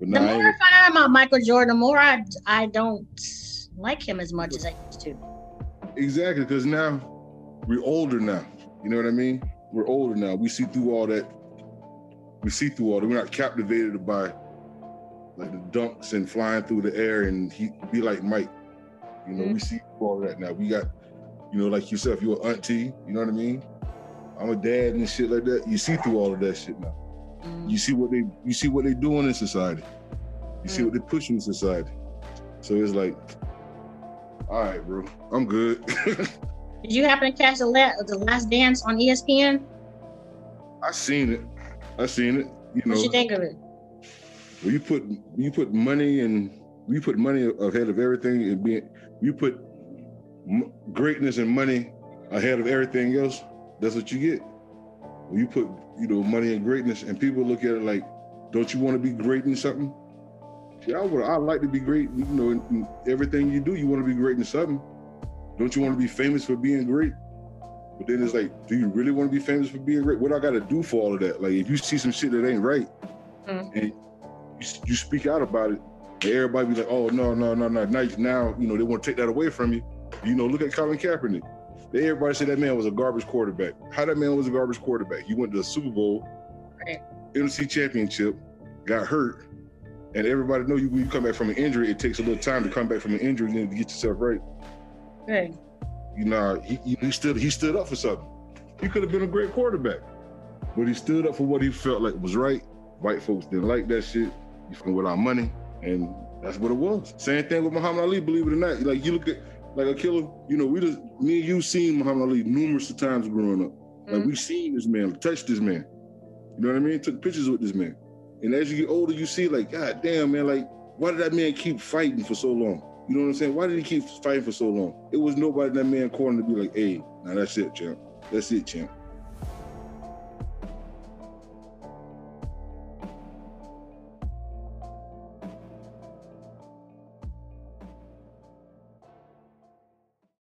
But The more I find out about Michael Jordan, the more I I don't like him as much as I used to. exactly because now we're older now. You know what I mean? We're older now. We see through all that. We see through all that. We're not captivated by like the dunks and flying through the air and he be like Mike. You know, we mm-hmm. see through all that now. We got, you know, like yourself, you're an auntie, you know what I mean? I'm a dad and shit like that. You see through all of that shit now. You see what they you see what they doing in society. You see Mm. what they pushing in society. So it's like, all right, bro, I'm good. Did you happen to catch the, la- the last dance on ESPN? I seen it. I seen it. You know, What you think of it? when you put you put money and you put money ahead of everything and being you put m- greatness and money ahead of everything else. That's what you get. When you put you know money and greatness, and people look at it like, don't you want to be great in something? Yeah, I would. I like to be great. You know, in, in everything you do, you want to be great in something. Don't you want to be famous for being great? But then it's like, do you really want to be famous for being great? What I got to do for all of that? Like, if you see some shit that ain't right, Mm. and you, you speak out about it, and everybody be like, oh no, no, no, no. Now, now you know they want to take that away from you. You know, look at Colin Kaepernick. They, everybody said that man was a garbage quarterback. How that man was a garbage quarterback? He went to the Super Bowl, Right. NFC Championship, got hurt, and everybody know you when you come back from an injury, it takes a little time to come back from an injury and to get yourself right. Good. You know, he, he, he stood he stood up for something. He could have been a great quarterback, but he stood up for what he felt like was right. White folks didn't like that shit. You fucking with our money, and that's what it was. Same thing with Muhammad Ali. Believe it or not, like you look at like a killer. You know, we just me and you seen Muhammad Ali numerous of times growing up. Like Mhm. we seen this man, touched this man. You know what I mean? Took pictures with this man. And as you get older, you see like, God damn, man, like why did that man keep fighting for so long? You know what I'm saying? Why did he keep fighting for so long? It was nobody in that man corner to be like, hey, now that's it, champ. That's it, champ.